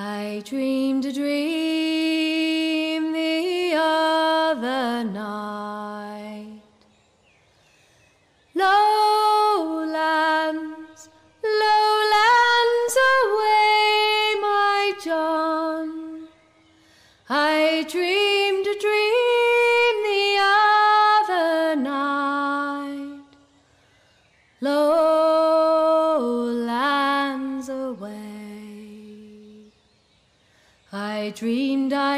I dreamed a dream the other night.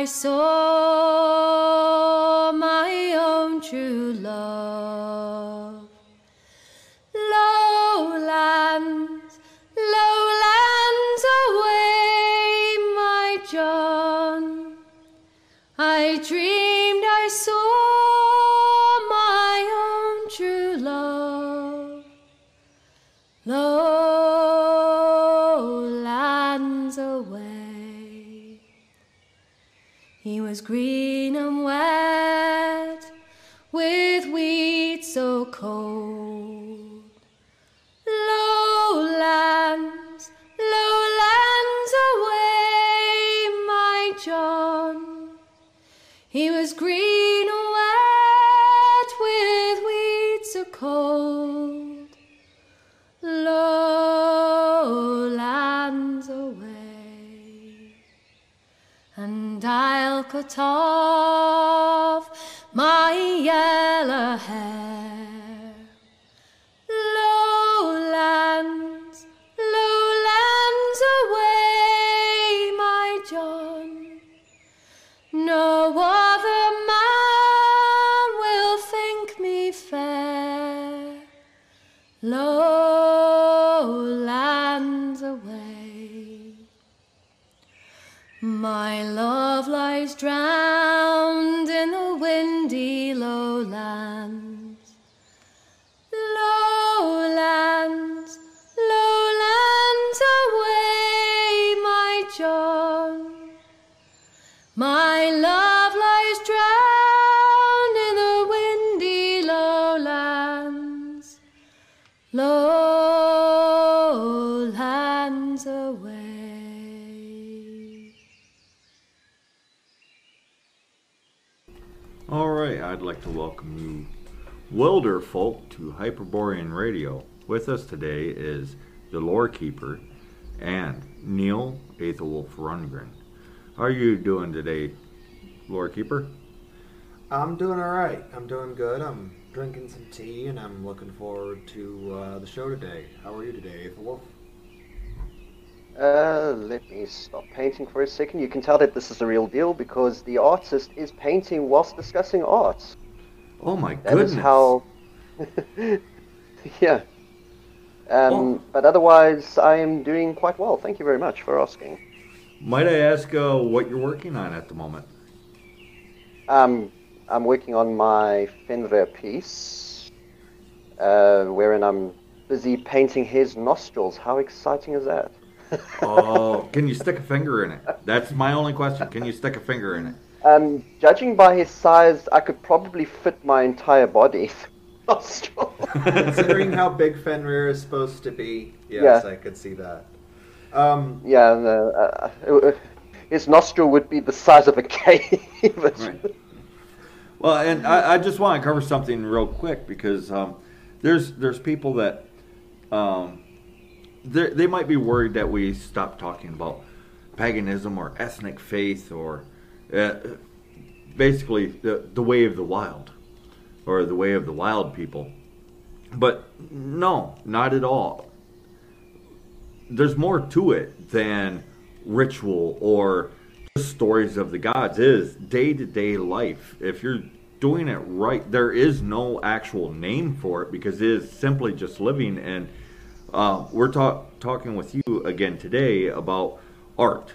Dreamed I Cut off my yellow hair. Lowlands, lowlands away, my John. No other man will think me fair. Lowlands My love lies drowned Wilder folk, to Hyperborean Radio. With us today is the Lore Keeper and Neil Aethelwolf Rundgren. How are you doing today, Lore Keeper? I'm doing all right. I'm doing good. I'm drinking some tea, and I'm looking forward to uh, the show today. How are you today, Aethelwolf? Uh, let me stop painting for a second. You can tell that this is the real deal because the artist is painting whilst discussing art. Oh my That is goodness! how. yeah. Um, Oh. But otherwise, I am doing quite well. Thank you very much for asking. Might I ask uh, what you're working on at the moment? Um, I'm working on my Fenrir piece, uh, wherein I'm busy painting his nostrils. How exciting is that? Oh, can you stick a finger in it? That's my only question. Can you stick a finger in it? Um, judging by his size, I could probably fit my entire body nostril. Considering how big Fenrir is supposed to be, yes, Yeah. I could see that. Um, yeah, no, uh, uh, his nostril would be the size of a cave. Right. Well, and I, I just want to cover something real quick because um, there's there's people that um, they they might be worried that we stop talking about paganism or ethnic faith or uh, basically the the way of the wild or the way of the wild people. But no, not at all. There's more to it than ritual or stories of the gods is day to day life. If you're doing it right, there is no actual name for it because it is simply just living. And uh, we're talk- talking with you again today about art.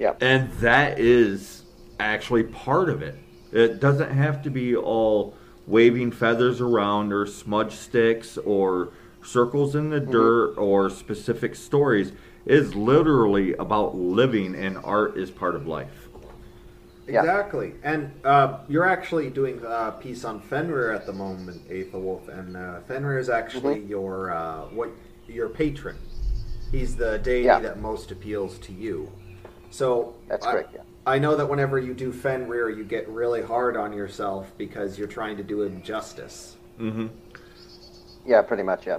Yeah. And that is actually part of it. It doesn't have to be all waving feathers around or smudge sticks or circles in the dirt or specific stories. It is literally about living, and art is part of life. Yeah. Exactly. And uh, you're actually doing a piece on Fenrir at the moment, Aethelwolf, and uh, Fenrir is actually your uh, what your patron. He's the deity Yeah. that most appeals to you. So That's I, correct, yeah. I know that whenever you do Fenrir, you get really hard on yourself because you're trying to do him justice. Yeah, pretty much. Yeah.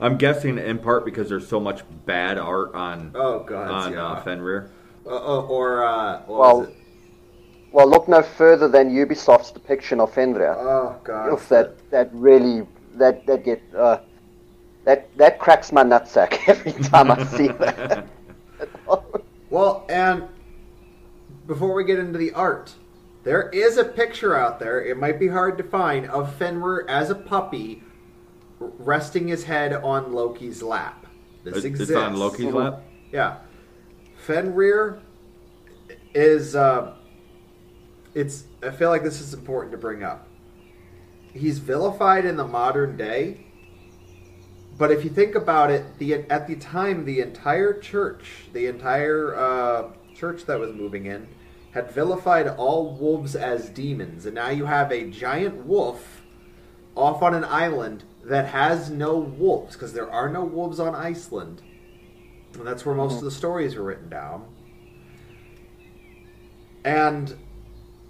I'm guessing in part because there's so much bad art on Oh god, on yeah. uh, Fenrir. Uh, uh, or uh, what Well, was it? Well, look no further than Ubisoft's depiction of Fenrir. Oh god, Oof, that that really that that get uh, that that cracks my nutsack every time I see that. Well, and before we get into the art, there is a picture out there. It might be hard to find of Fenrir as a puppy resting his head on Loki's lap. This It's, exists. it's on Loki's lap. Yeah, Fenrir is. Uh, it's. I feel like this is important to bring up. He's vilified in the modern day, but if you think about it, the at the time the entire church, the entire uh, church that was moving in, had vilified all wolves as demons, and now you have a giant wolf off on an island that has no wolves because there are no wolves on Iceland, and that's where most of the stories are written down. And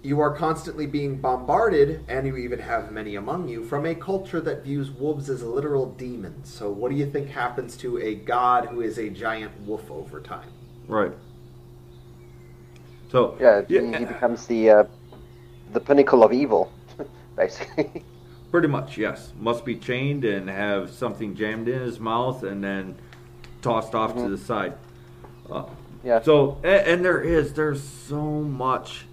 you are constantly being bombarded, and you even have many among you, from a culture that views wolves as literal demons. So, what do you think happens to a god who is a giant wolf over time? Right. So yeah, he, he becomes the uh, the pinnacle of evil, basically. Pretty much, yes. Must be chained and have something jammed in his mouth and then tossed off to the side. Uh, Yeah. So, and, and there is, there's so much,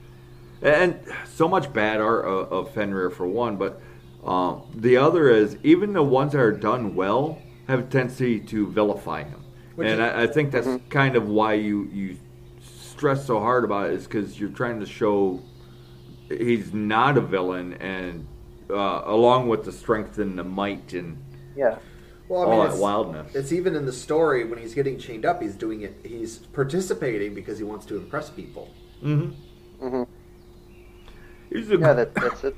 and so much bad art of, of Fenrir for one, but um, the other is even the ones that are done well have a tendency to vilify him. Which and is- I, I think that's kind of why you, you stress so hard about it is because you're trying to show he's not a villain and uh, along with the strength and the might and yeah. Well, all that it's- wildness. It's even in the story when he's getting chained up, he's doing it, he's participating because he wants to impress people. Mm-hmm. hmm He's a Yeah, that, that's it.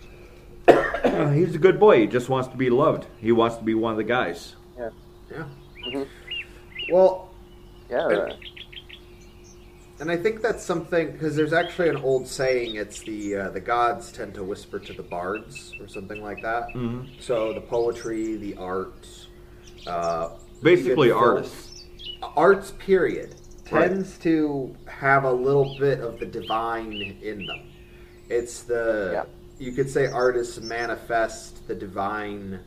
he's a good boy. He just wants to be loved. He wants to be one of the guys. Yeah. Yeah. Mhm. Well, Yeah. And- And I think that's something because there's actually an old saying. It's the uh, the gods tend to whisper to the bards or something like that. Mhm. So the poetry, the art, uh, Basically, artists. arts period Right. tends to have a little bit of the divine in them. It's the you could say artists manifest the divine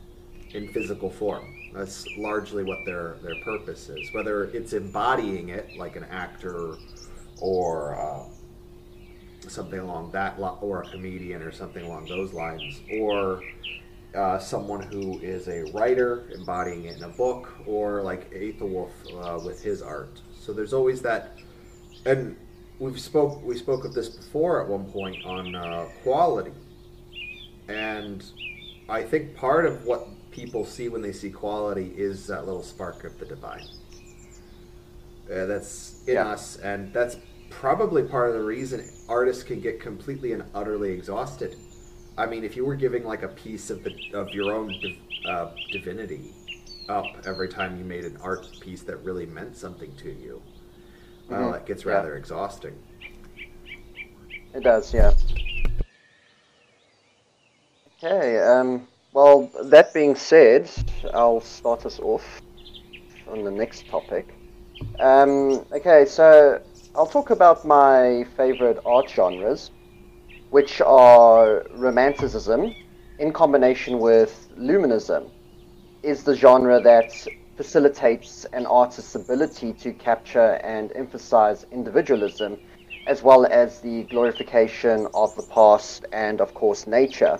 in physical form. That's largely what their their purpose is. Whether it's embodying it, like an actor, or uh, something along that, li- or a comedian, or something along those lines, or uh, someone who is a writer embodying it in a book, or like Aethelwolf uh, with his art. So there's always that, and we've spoke we spoke of this before at one point on uh, quality, and I think part of what people see when they see quality is that little spark of the divine. Uh, that's in Yeah. us, and that's probably part of the reason artists can get completely and utterly exhausted. I mean, if you were giving like a piece of the of your own div, uh, divinity up every time you made an art piece that really meant something to you, Mhm. it gets Yeah. rather exhausting. It does, yeah. Okay, um, well, that being said, I'll start us off on the next topic. Um, okay, so I'll talk about my favorite art genres, which are Romanticism in combination with Luminism, is the genre that facilitates an artist's ability to capture and emphasize individualism as well as the glorification of the past and, of course, nature.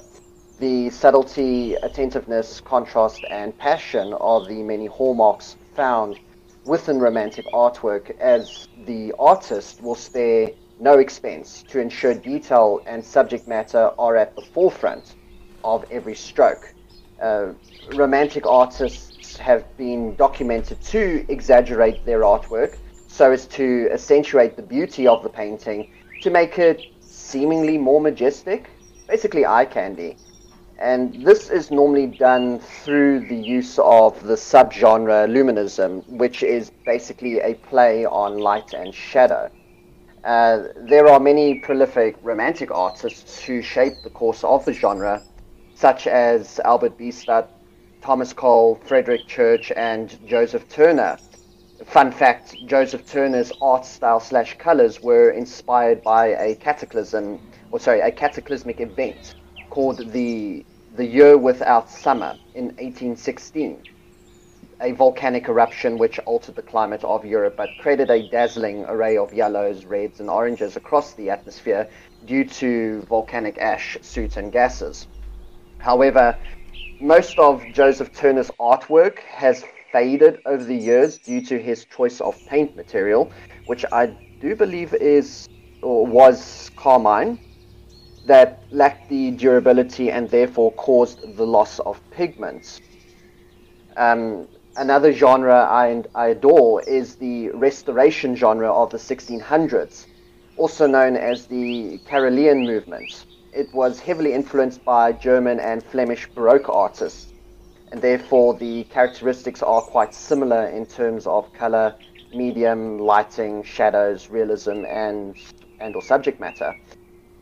The subtlety, attentiveness, contrast, and passion are the many hallmarks found within romantic artwork, as the artist will spare no expense to ensure detail and subject matter are at the forefront of every stroke. Uh, romantic artists have been documented to exaggerate their artwork so as to accentuate the beauty of the painting to make it seemingly more majestic, basically eye candy. and this is normally done through the use of the subgenre luminism, which is basically a play on light and shadow. Uh, there are many prolific romantic artists who shaped the course of the genre, such as Albert Bierstadt, Thomas Cole, Frederick Church, and Joseph Turner. Fun fact Joseph Turner's art style slash colors were inspired by a cataclysm, or sorry, a cataclysmic event called the, the Year Without Summer in 1816 a volcanic eruption which altered the climate of Europe but created a dazzling array of yellows, reds, and oranges across the atmosphere due to volcanic ash, soot, and gases. However, most of Joseph Turner's artwork has faded over the years due to his choice of paint material, which I do believe is or was carmine, that lacked the durability and therefore caused the loss of pigments. Um, another genre I, I adore is the restoration genre of the 1600s, also known as the Carolean movement. It was heavily influenced by German and Flemish Baroque artists, and therefore the characteristics are quite similar in terms of color, medium, lighting, shadows, realism, and, and or subject matter.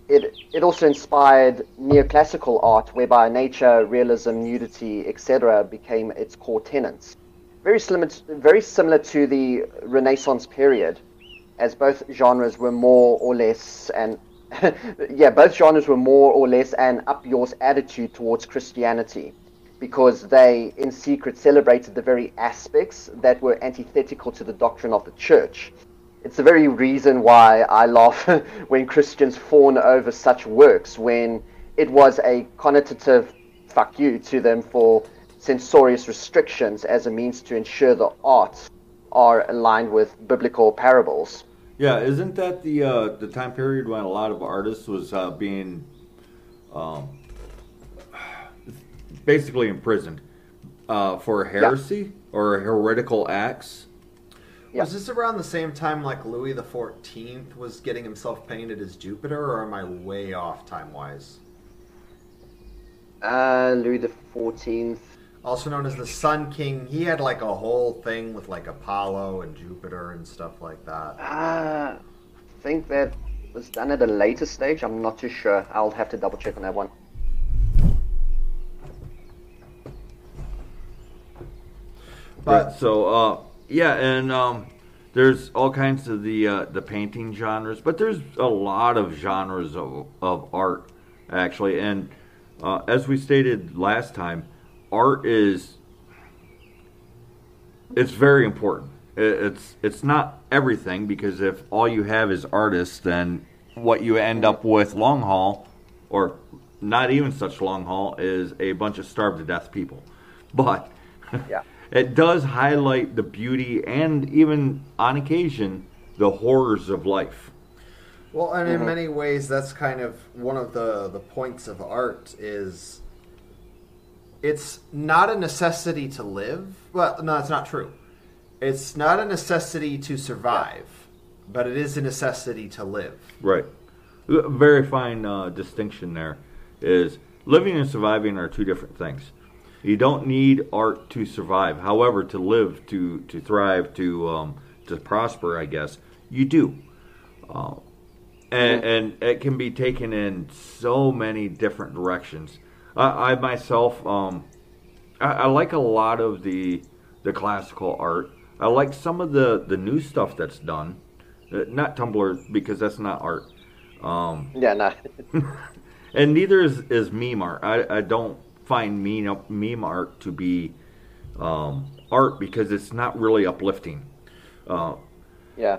It, it also inspired neoclassical art, whereby nature, realism, nudity, etc., became its core tenets very similar, to, very similar to the Renaissance period, as both genres were more or less and yeah, both genres were more or less an up yours attitude towards Christianity, because they in secret celebrated the very aspects that were antithetical to the doctrine of the church. It's the very reason why I laugh when Christians fawn over such works when it was a connotative fuck you to them for censorious restrictions as a means to ensure the arts are aligned with biblical parables. Yeah, isn't that the uh, the time period when a lot of artists was uh, being um, basically imprisoned uh, for heresy yeah. or heretical acts? Yeah. Was this around the same time like Louis the Fourteenth was getting himself painted as Jupiter, or am I way off time wise? Uh, Louis the Fourteenth also known as the Sun King. He had like a whole thing with like Apollo and Jupiter and stuff like that. Uh, I think that was done at a later stage. I'm not too sure. I'll have to double check on that one. But so uh, yeah, and um, there's all kinds of the uh, the painting genres, but there's a lot of genres of, of art actually, and uh, as we stated last time, art is it's very important. It's it's not everything because if all you have is artists, then what you end up with long haul, or not even such long haul, is a bunch of starved to death people. But yeah. it does highlight the beauty and even on occasion the horrors of life. Well, and in mm-hmm. many ways, that's kind of one of the the points of art is it's not a necessity to live. Well, no, it's not true. It's not a necessity to survive, but it is a necessity to live. Right. Very fine uh, distinction there is living and surviving are two different things. You don't need art to survive. However, to live, to to thrive, to um, to prosper, I guess you do. Uh, and, and it can be taken in so many different directions. I, I myself, um, I, I, like a lot of the the classical art. I like some of the the new stuff that's done. Uh, not Tumblr because that's not art. Um, yeah, not. and neither is, is meme art. I, I don't find meme meme art to be um, art because it's not really uplifting. Uh, yeah.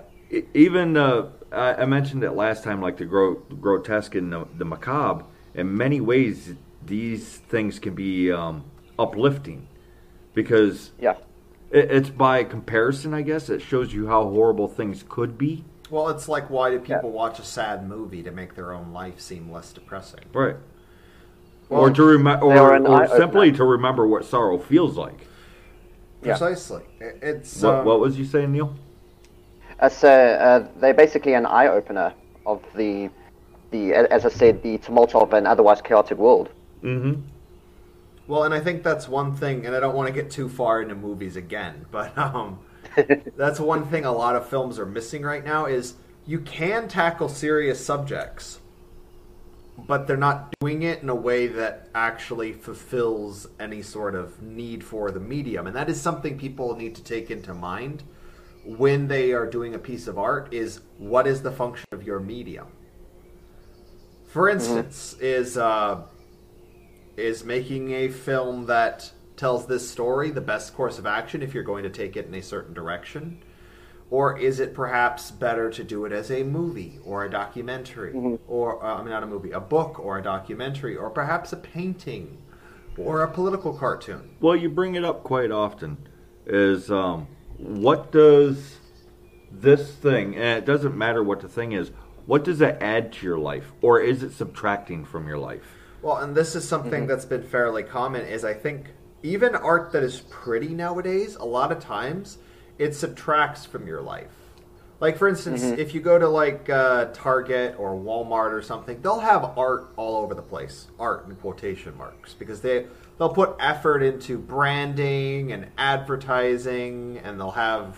Even uh, I, I, mentioned it last time, like the gro- grotesque and the, the macabre. In many ways, these things can be um, uplifting because yeah, it, it's by comparison, I guess. It shows you how horrible things could be. Well, it's like why do people yeah. watch a sad movie to make their own life seem less depressing? Right. Well, or to remember, or, or simply to remember what sorrow feels like. Precisely. Yeah. It's what, um, what, was you saying, Neil? Uh, so uh, they're basically an eye opener of the the as I said the tumult of an otherwise chaotic world. Mm-hmm. Well, and I think that's one thing, and I don't want to get too far into movies again, but um, that's one thing a lot of films are missing right now is you can tackle serious subjects, but they're not doing it in a way that actually fulfills any sort of need for the medium, and that is something people need to take into mind when they are doing a piece of art is what is the function of your medium for instance is uh, is making a film that tells this story the best course of action if you're going to take it in a certain direction or is it perhaps better to do it as a movie or a documentary or uh, i mean not a movie a book or a documentary or perhaps a painting or a political cartoon Well, you bring it up quite often. Is um, what does this thing? And it doesn't matter what the thing is. What does it add to your life, or is it subtracting from your life? Well, and this is something that's been fairly common is I think even art that is pretty nowadays, a lot of times it subtracts from your life. Like for instance, if you go to like uh, Target or Walmart or something, they'll have art all over the place, art in quotation marks, because they they'll put effort into branding and advertising, and they'll have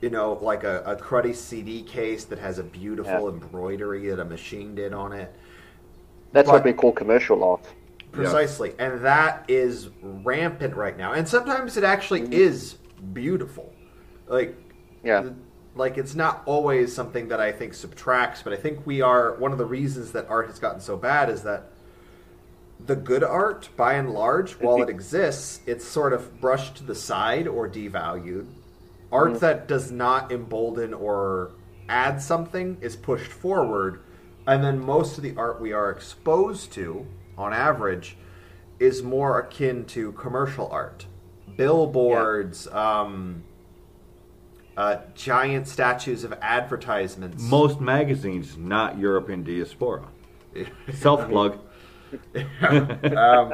you know like a, a cruddy CD case that has a beautiful Yeah. embroidery that a machine did on it. That's what we call commercial art. Precisely. And that is rampant right now. And sometimes it actually mm-hmm. is beautiful. Like Yeah. like it's not always something that I think subtracts, but I think we are one of the reasons that art has gotten so bad is that the good art, by and large, while it exists, it's sort of brushed to the side or devalued. Art mm-hmm. that does not embolden or add something is pushed forward, and then most of the art we are exposed to, on average, is more akin to commercial art, billboards, um, uh, giant statues of advertisements. Most magazines, not European diaspora. Self plug. um,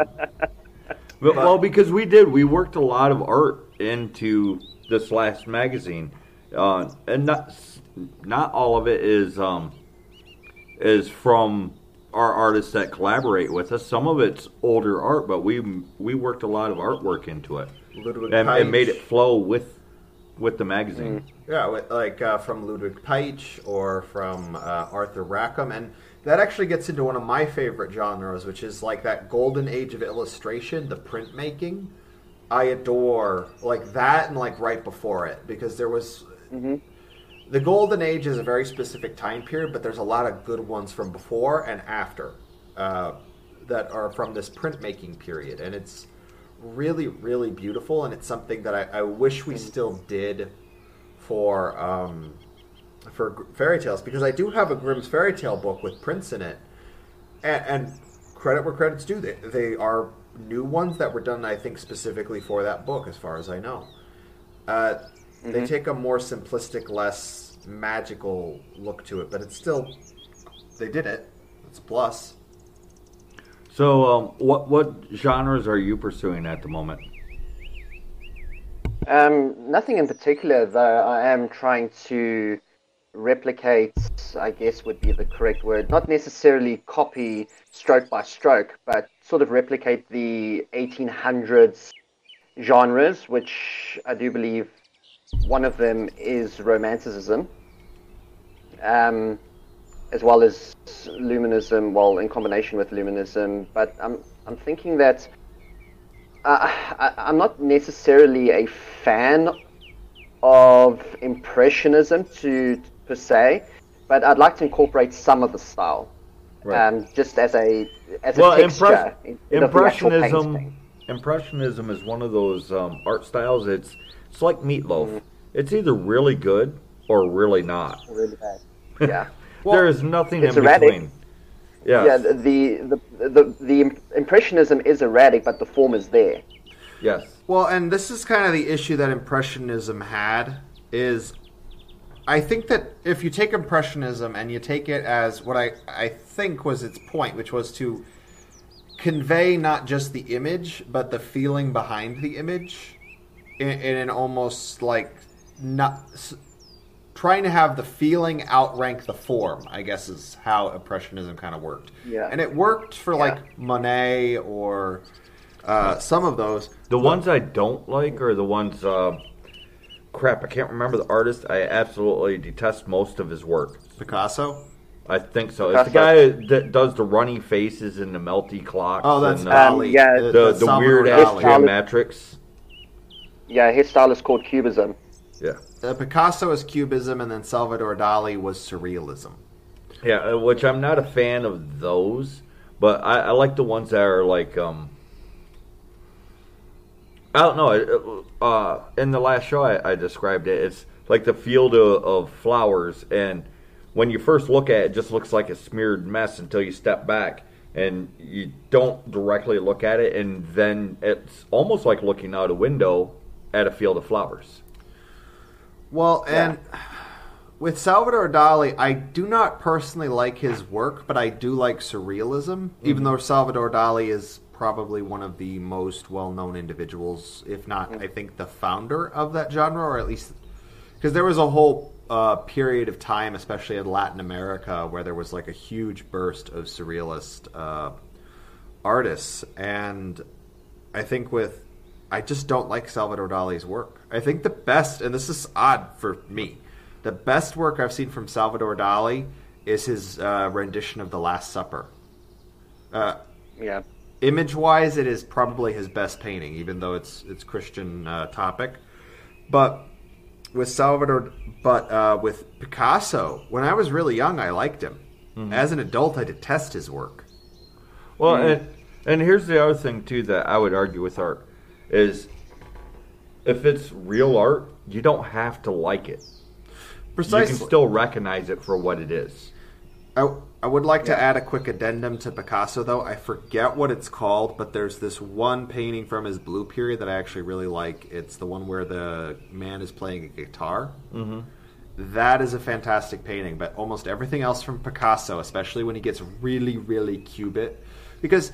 But, well, because we did, we worked a lot of art into this last magazine, uh, and not not all of it is um, is from our artists that collaborate with us. Some of it's older art, but we we worked a lot of artwork into it Ludwig and, and made it flow with with the magazine. Yeah, with- like uh, from Ludwig Pietsch or from uh, Arthur Rackham, and that actually gets into one of my favorite genres, which is like that golden age of illustration, the printmaking. I adore like that and like right before it because there was the golden age is a very specific time period, but there's a lot of good ones from before and after uh, that are from this printmaking period, and it's really really beautiful, and it's something that I, I wish we still did for um, for fairy tales because I do have a Grimm's fairy tale book with prints in it, and, and credit where credit's due. They, they are new ones that were done, I think, specifically for that book, as far as I know. Uh, They take a more simplistic, less magical look to it, but it's still they did it. It's a plus. So, um, what what genres are you pursuing at the moment? Um, nothing in particular, though. I am trying to replicate, I guess would be the correct word, not necessarily copy stroke by stroke, but sort of replicate the 1800s genres, which I do believe one of them is Romanticism, um, as well as Luminism, well, in combination with Luminism. But I'm, I'm thinking that uh, I, I'm not necessarily a fan of impressionism to per se, but I'd like to incorporate some of the style, Right. um, just as a as well, a texture. of impressionism. Impressionism is one of those um, art styles. It's it's like meatloaf. Mm-hmm. It's either really good or really not. Really bad. Yeah. there is nothing it's in erratic. between. Yes. Yeah, the, the the the the impressionism is erratic, but the form is there. yes. Well, and this is kind of the issue that Impressionism had is I think that if you take Impressionism and you take it as what I, I think was its point, which was to convey not just the image, but the feeling behind the image in, in an almost like not trying to have the feeling outrank the form, I guess is how Impressionism kind of worked. Yeah. And it worked for like Monet or Uh, some of those, The ones I don't like are the ones. Uh, crap, I can't remember the artist. I absolutely detest most of his work. Picasso. I think so. It's the guy that does the runny faces and the melty clocks. Oh, that's and, Um, uh, Dali. yeah. Uh, the the weird ass Dali. Dali. geometrics. Yeah, his style is called Cubism. Yeah, Uh, Picasso is Cubism, and then Salvador Dali was Surrealism. yeah. uh, Which I'm not a fan of those, but I, I like the ones that are like. um I don't know. Uh, in the last show, I, I described it. It's like the field of, of flowers, and when you first look at it, it just looks like a smeared mess until you step back and you don't directly look at it, and then it's almost like looking out a window at a field of flowers. Well, and with Salvador Dali, I do not personally like his work, but I do like surrealism, even though Salvador Dali is probably one of the most well-known individuals, if not, I think, the founder of that genre, or at least because there was a whole uh, period of time, especially in Latin America, where there was like a huge burst of surrealist uh, artists, and I think with I just don't like Salvador Dali's work. I think the best, and this is odd for me, the best work I've seen from Salvador Dali is his uh, rendition of The Last Supper. Uh, Yeah. image-wise, it is probably his best painting, even though it's it's Christian uh, topic. But with Salvador, but uh, with Picasso, when I was really young, I liked him. As an adult, I detest his work. Well, and and here's the other thing too that I would argue with art is if it's real art, you don't have to like it. Precisely. You can still recognize it for what it is. I, I would like to add a quick addendum to Picasso, though. I forget what it's called, but there's this one painting from his blue period that I actually really like. It's the one where the man is playing a guitar. Mm-hmm. That is a fantastic painting, but almost everything else from Picasso, especially when he gets really, really cubit, because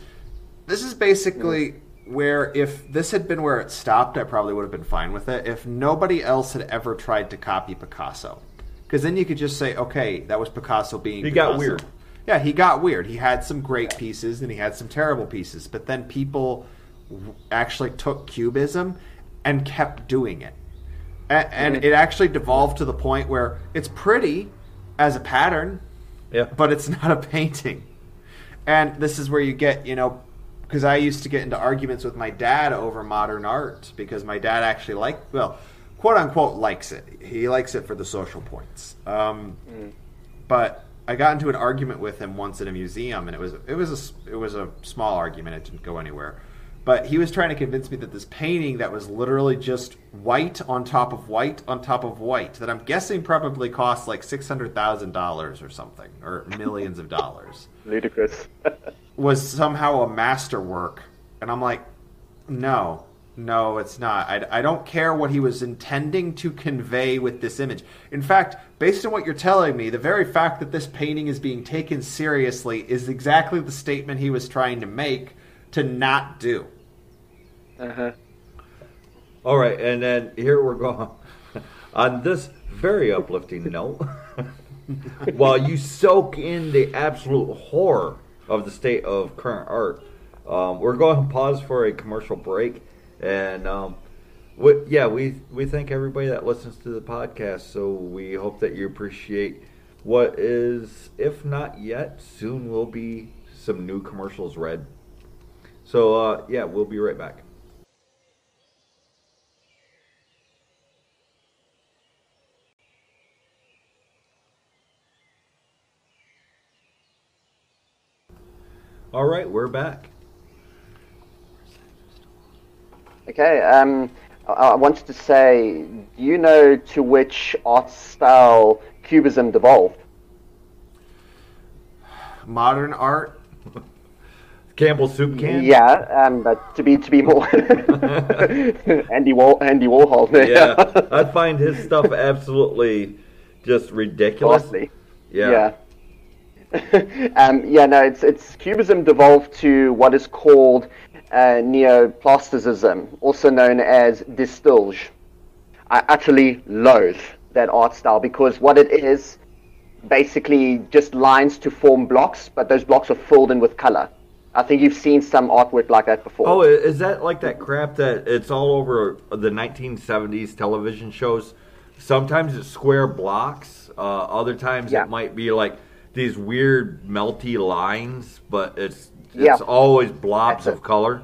this is basically where if this had been where it stopped, I probably would have been fine with it. If nobody else had ever tried to copy Picasso, because then you could just say, okay, that was Picasso being. He got weird. Yeah, he got weird. He had some great pieces and he had some terrible pieces, but then people actually took cubism and kept doing it. A- and it actually devolved to the point where it's pretty as a pattern, Yeah. but it's not a painting. And this is where you get, you know, because I used to get into arguments with my dad over modern art because my dad actually liked, well, quote unquote, likes it. He likes it for the social points. Um, But I got into an argument with him once at a museum, and it was it was a it was a small argument. It didn't go anywhere. But he was trying to convince me that this painting that was literally just white on top of white on top of white, that I'm guessing probably cost like six hundred thousand dollars or something, or millions of dollars Ludicrous. was somehow a masterwork. And I'm like, no, no, it's not. I, I don't care what he was intending to convey with this image. In fact, based on what you're telling me, the very fact that this painting is being taken seriously is exactly the statement he was trying to make to not do. uh-huh. All right, and then here we're going on this very uplifting note. while you soak in the absolute horror of the state of current art, um, we're going to pause for a commercial break, and um, we, yeah, we we thank everybody that listens to the podcast. So we hope that you appreciate what is, if not yet, soon will be some new commercials read. So uh, yeah, we'll be right back. All right, we're back. Okay, um, I, I wanted to say, do you know to which art style Cubism devolved? Modern art, Campbell soup can. Yeah, um, but to be to be more Andy Wall Andy Warhol there. yeah, I find his stuff absolutely just ridiculous. Ghastly. Yeah. Yeah. um, yeah, no, it's it's Cubism devolved to what is called uh, neoplasticism, also known as De Stijl. I utterly loathe that art style because what it is basically just lines to form blocks, but those blocks are filled in with color. I think you've seen some artwork like that before. Oh, is that like that crap that it's all over the 1970s television shows? Sometimes it's square blocks. Uh, other times Yeah. it might be like these weird melty lines, but it's it's Yeah. always blobs That's of it. color.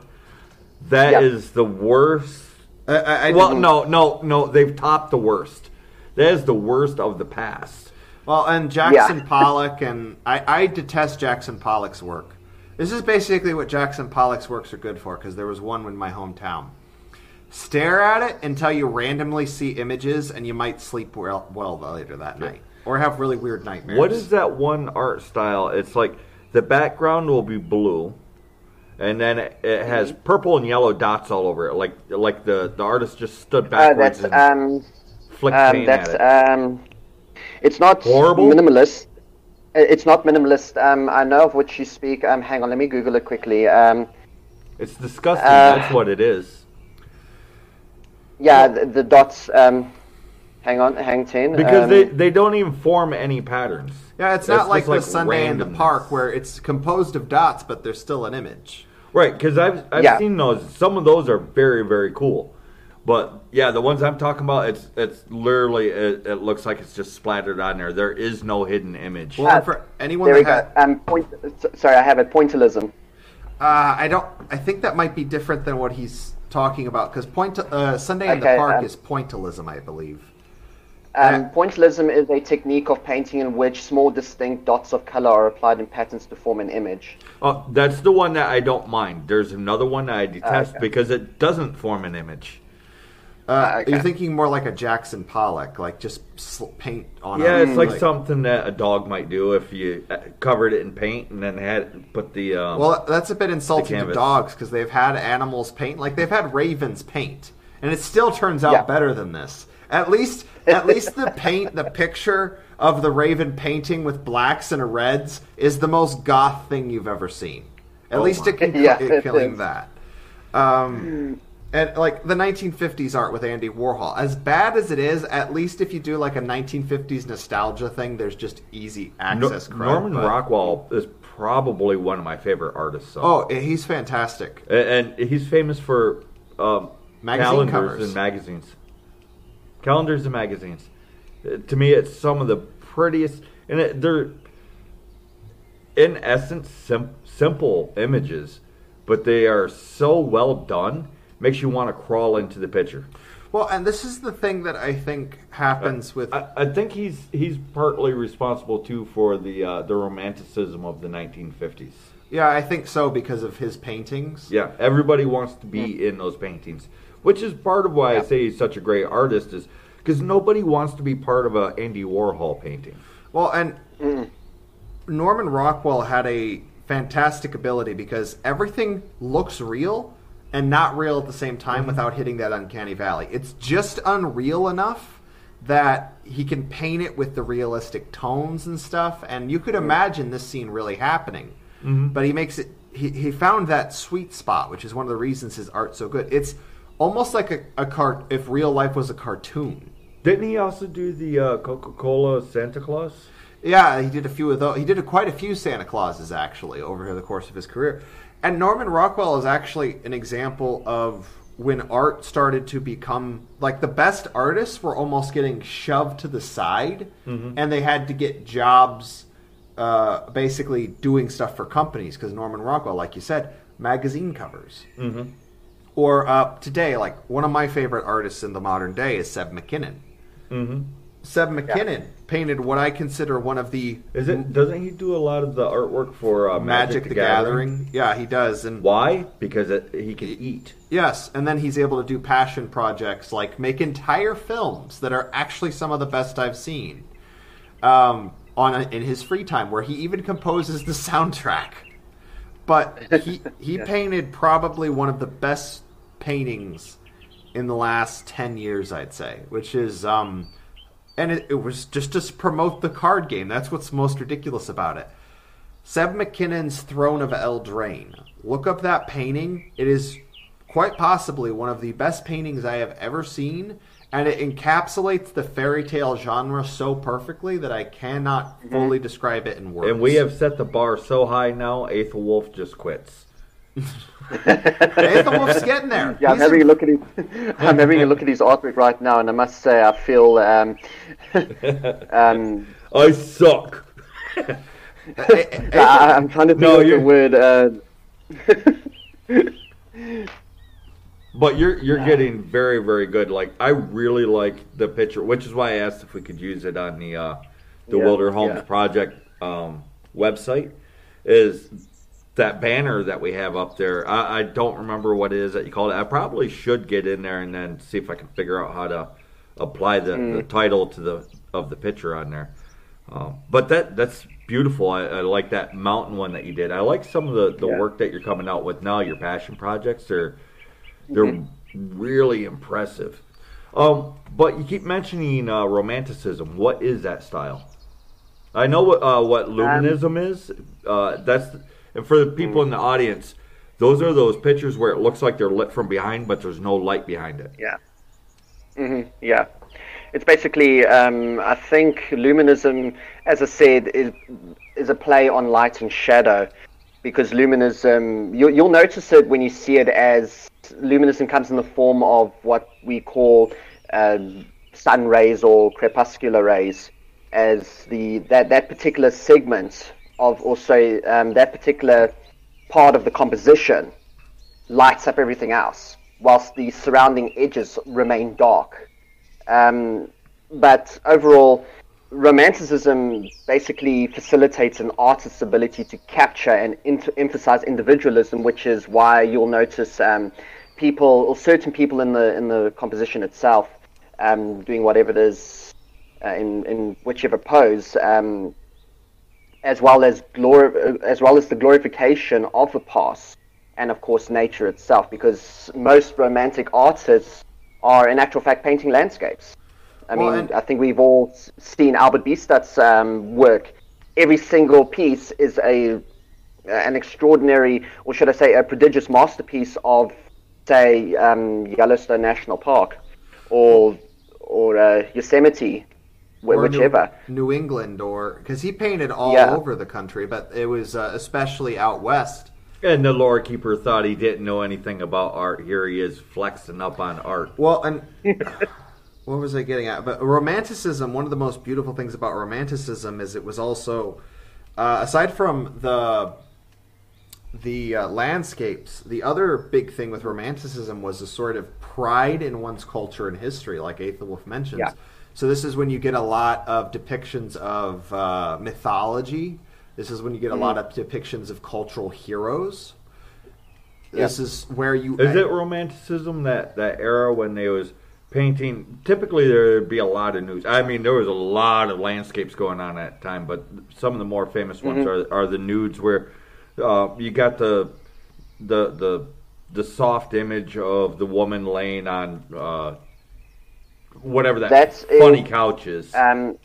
That is Yeah. the worst. I, I, I well, no, no, no. They've topped the worst. That is the worst of the past. Well, and Jackson Yeah. Pollock, and I, I detest Jackson Pollock's work. This is basically what Jackson Pollock's works are good for, because there was one in my hometown. Stare at it until you randomly see images, and you might sleep well, well later that night, or have really weird nightmares. What is that one art style? It's like the background will be blue, and then it, it has Mm-hmm. purple and yellow dots all over it, like like the, the artist just stood Uh, backwards that's and um, flicked um, paint that's at it. um, it's not Horrible? minimalist. It's not minimalist. Um, I know of which you speak. Um, hang on, let me Google it quickly. Um, it's disgusting. uh, that's what it is. yeah, the, the dots. Um, hang on, hang ten. Because um, they, they don't even form any patterns. Yeah, it's That's not like the like Sunday in the randomness. park where it's composed of dots, but there's still an image. Right, because I've I've Yeah. seen those. Some of those are very very cool, but yeah, the ones I'm talking about, it's it's literally it, it looks like it's just splattered on there. There is no hidden image. Well, and for anyone There we that go. had, Um, point, s- sorry, I have it. Pointillism. uh, I don't, I think that might be different than what he's talking about because point uh, Sunday in the Okay, park um, is pointillism, I believe. Um, Yeah. pointillism is a technique of painting in which small distinct dots of color are applied in patterns to form an image. Oh, that's the one that I don't mind. There's another one that I detest okay. because it doesn't form an image. Uh, okay. You're thinking more like a Jackson Pollock, like just sl- paint on. Yeah, a, it's like, something that a dog might do if you uh, covered it in paint and then had put the. Um, Well, that's a bit insulting to dogs because they've had animals paint, like they've had ravens paint, and it still turns out Yeah. better than this. At least, at least the paint, the picture of the raven painting with blacks and reds is the most goth thing you've ever seen. At Oh least my. it can Yeah, it it killing is. that. Um, and like the 1950s art with Andy Warhol, as bad as it is, at least if you do like a 1950s nostalgia thing, there's just easy No- access. crud, Norman but- Rockwell is probably one of my favorite artists. So. Oh, he's fantastic. A- and he's famous for um, Magazine calendars covers. and magazines. Calendars and magazines. Uh, To me, it's some of the prettiest, and it, they're in essence sim- simple images, but they are so well done. Makes you want to crawl into the picture. Well, and this is the thing that I think happens with. I, I think he's he's partly responsible too for the uh, the romanticism of the 1950s. yeah, I think so because of his paintings. Yeah, everybody wants to be in those paintings, which is part of why I say he's such a great artist. Is because nobody wants to be part of a Andy Warhol painting. Well, and mm-hmm. Norman Rockwell had a fantastic ability because everything looks real and not real at the same time mm-hmm. without hitting that uncanny valley. It's just unreal enough that he can paint it with the realistic tones and stuff, and you could mm-hmm. imagine this scene really happening. But he makes it. He, he found that sweet spot, which is one of the reasons his art's so good. It's almost like a, a cart if real life was a cartoon. Didn't he also do the uh, Coca Cola Santa Claus? Yeah, he did a few of those. He did a, quite a few Santa Clauses actually over the course of his career. And Norman Rockwell is actually an example of when art started to become like the best artists were almost getting shoved to the side, and they had to get jobs, uh, basically doing stuff for companies because Norman Rockwell, like you said, magazine covers. Mm-hmm. Or uh, today, like one of my favorite artists in the modern day is Seb McKinnon. Mm-hmm. Seb McKinnon painted what I consider one of the Is it? Doesn't he do a lot of the artwork for uh, Magic, the Gathering. Yeah, he does. And Why? Because it, he can eat. yes, and then he's able to do passion projects like make entire films that are actually some of the best I've seen. Um, on in his free time, where he even composes the soundtrack. But he he painted probably one of the best paintings in the last ten years, I'd say, which is um, and it, it was just to promote the card game. That's what's most ridiculous about it. Seb McKinnon's Throne of Eldraine. Look up that painting. It is quite possibly one of the best paintings I have ever seen, and it encapsulates the fairy tale genre so perfectly that I cannot fully describe it in words. And we have set the bar so high now, Aethelwolf just quits. Aethelwolf's getting there. Yeah, I'm He's having a look at his. I'm having a look at his artwork right now, and I must say, I feel. Um, um, I suck. A- A- I, I'm trying to think No, of the you're- word. Uh, But you're you're getting very very good. Like I really like the picture, which is why I asked if we could use it on the uh, the Yeah, Wilder Homes yeah. Project um, website. Is that banner that we have up there? I, I don't remember what it is that you called it. I probably should get in there and then see if I can figure out how to apply the, the title to the of the picture on there. Um, but that that's beautiful. I, I like that mountain one that you did. I like some of the, the Yeah. work that you're coming out with now. Your passion projects are they're really impressive. Um, but you keep mentioning uh, romanticism. What is that style? I know what uh, what luminism is. Uh, that's and for the people in the audience, those are those pictures where it looks like they're lit from behind, but there's no light behind it. Yeah. hmm Yeah. It's basically, um, I think, luminism, as I said, is is a play on light and shadow, because luminism, you, you'll notice it when you see it as luminism comes in the form of what we call uh, sun rays or crepuscular rays, as the that that particular segment of also um, that particular part of the composition lights up everything else, whilst the surrounding edges remain dark. Um, but overall, romanticism basically facilitates an artist's ability to capture and emphasize individualism, which is why you'll notice um, people or certain people in the in the composition itself um, doing whatever it is uh, in in whichever pose. Um, as well as glor- as well as the glorification of the past and of course nature itself because most romantic artists are in actual fact painting landscapes. I Well, mean i think we've all seen Albert Bierstadt's um, work. Every single piece is a an extraordinary or should i say a prodigious masterpiece of say um, yellowstone national park or or uh, yosemite wh- or New- whichever New, England, or because he painted all Yeah. over the country, but it was uh, especially out west. And the lore keeper thought he didn't know anything about art. Here he is flexing up on art. Well, and what was I getting at? But romanticism, one of the most beautiful things about romanticism is it was also, uh, aside from the the uh, landscapes, the other big thing with romanticism was a sort of pride in one's culture and history, like Aethelwolf mentions. Yeah. So this is when you get a lot of depictions of uh, mythology. This is when you get a lot of depictions of cultural heroes. This is where you Is it romanticism that that era when they was painting? Typically, there'd be a lot of news. I mean, there was a lot of landscapes going on at that time, but some of the more famous ones are are the nudes where uh, you got the the the the soft image of the woman laying on uh, whatever that That's funny in- couch is. Um,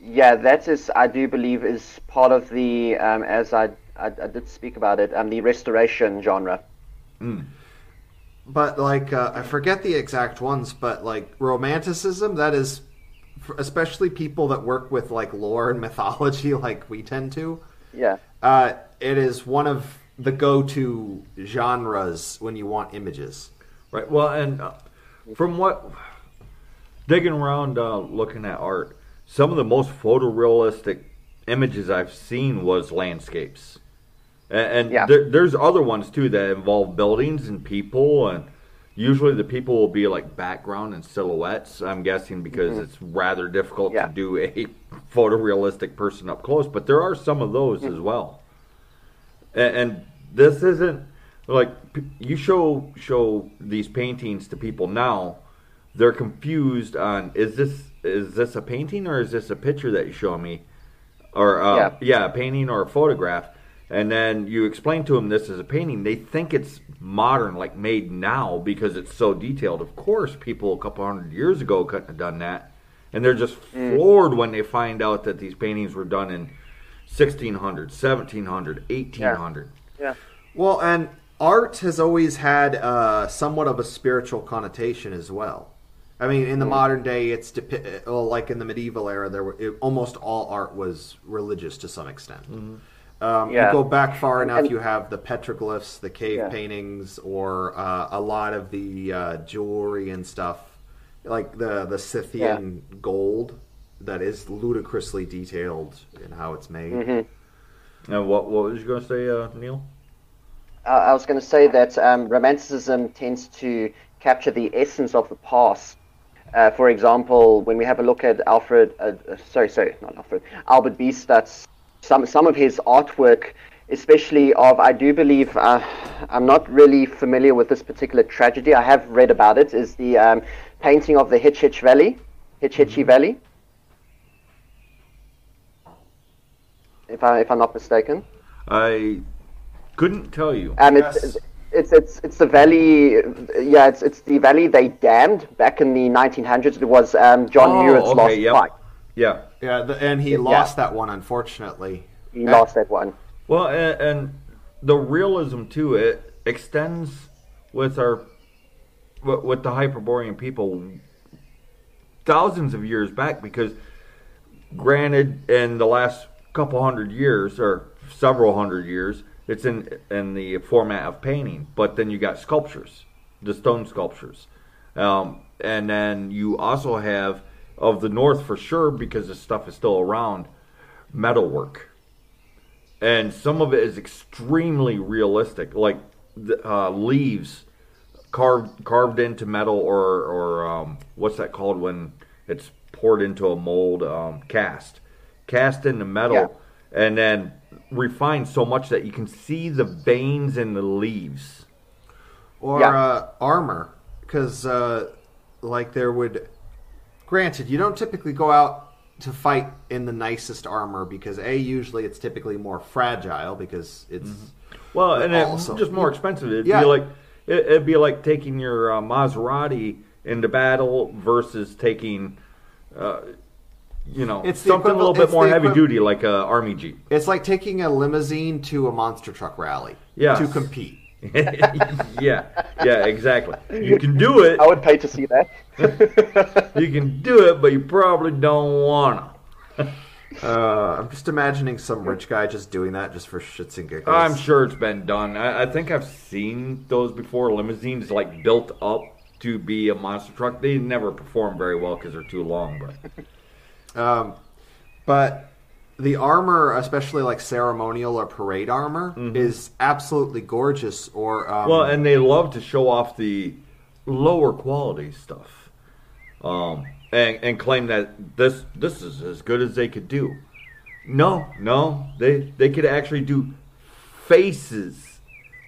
yeah, that is, I do believe, is part of the, um, as I, I, I did speak about it, um, the restoration genre. but like uh, I forget the exact ones, but like romanticism, that is, especially people that work with like lore and mythology, like we tend to. Yeah. Uh, it is one of the go-to genres when you want images. Right. Well, and uh, from what digging around, uh, looking at art, some of the most photorealistic images I've seen was landscapes, and, and Yeah. there, there's other ones too that involve buildings and people, and usually the people will be like background and silhouettes. I'm guessing because it's rather difficult Yeah. to do a photorealistic person up close, but there are some of those as well and, and this isn't like you show show these paintings to people now they're confused on is this is this a painting or is this a picture that you show me? Or uh, Yeah. yeah a painting or a photograph. And then you explain to them this is a painting. They think it's modern like made now because it's so detailed. Of course people a couple hundred years ago couldn't have done that. And they're just floored when they find out that these paintings were done in 1600 1700 1800 Yeah. Well, and art has always had uh, somewhat of a spiritual connotation as well. I mean, in the modern day, it's depi- well, like in the medieval era, there were it, almost all art was religious to some extent. Um, Yeah. You go back far enough, And- you have the petroglyphs, the cave Yeah. paintings, or uh, a lot of the uh, jewelry and stuff, like the the Scythian gold that is ludicrously detailed in how it's made. Mm-hmm. And what what was you going to say, uh, Neil? Uh, I was going to say that um, romanticism tends to capture the essence of the past. Uh, for example, when we have a look at Alfred, uh, uh, sorry, sorry, not Alfred, Albert Bierstadt's some some of his artwork, especially of I do believe uh, I'm not really familiar with this particular tragedy. I have read about it. Is the um, painting of the Hitch Hitch Valley, Hetch Hetchy Valley, if I if I'm not mistaken. I couldn't tell you. Um, Yes. it's, it's it's it's the valley. Yeah, it's it's the valley they dammed back in the 1900s. It was um, John Oh, Muir's okay, lost yep. fight. Yeah. Yeah, the, and he lost that one, unfortunately. He lost that one. Well, and, and the realism to it extends with our with, with the Hyperborean people thousands of years back because granted in the last couple hundred years or several hundred years it's in in the format of painting but then you got sculptures the stone sculptures um, and then you also have of the north for sure because this stuff is still around metalwork and some of it is extremely realistic, like the, uh, leaves carved carved into metal, or or um, what's that called when it's poured into a mold? Um, cast, cast into metal, Yeah. and then refined so much that you can see the veins in the leaves. or Yeah. uh, armor because uh, like there would granted you don't typically go out to fight in the nicest armor because a usually it's typically more fragile because it's Well, But and it's just more expensive. It'd Yeah. be like it, it'd be like taking your uh, Maserati into battle versus taking. Uh, you know, It's something a little bit more heavy duty, like a army jeep. it's like taking a limousine to a monster truck rally Yes. to compete yeah, yeah, exactly. You can do it. I would pay to see that. You can do it, but you probably don't wanna. uh, i'm just imagining some rich guy just doing that just for shits and giggles I'm sure it's been done. I, I think I've seen those before. Limousines like built up to be a monster truck. They never perform very well because they're too long. But Um, but the armor, especially like ceremonial or parade armor, is absolutely gorgeous. Or um, Well, and they love to show off the lower quality stuff, um, and and claim that this this is as good as they could do. No, no, they they could actually do faces,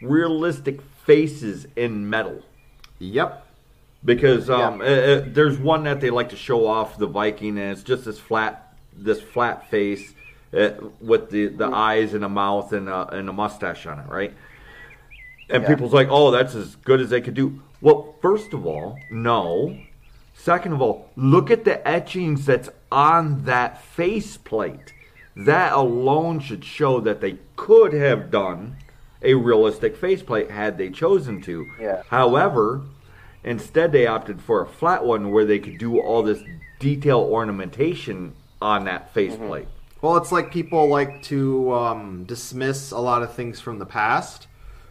realistic faces in metal. yep, Because um, uh, uh, there's one that they like to show off the Viking, and it's just this flat this flat face uh, with the, the eyes and a mouth and a, and a mustache on it, right? And Yeah. people's like, oh, that's as good as they could do. Well, first of all, no. Second of all, look at the etchings that's on that faceplate. That alone should show that they could have done a realistic faceplate had they chosen to. Yeah. However, instead they opted for a flat one where they could do all this detail ornamentation on that faceplate. Well, it's like people like to um, dismiss a lot of things from the past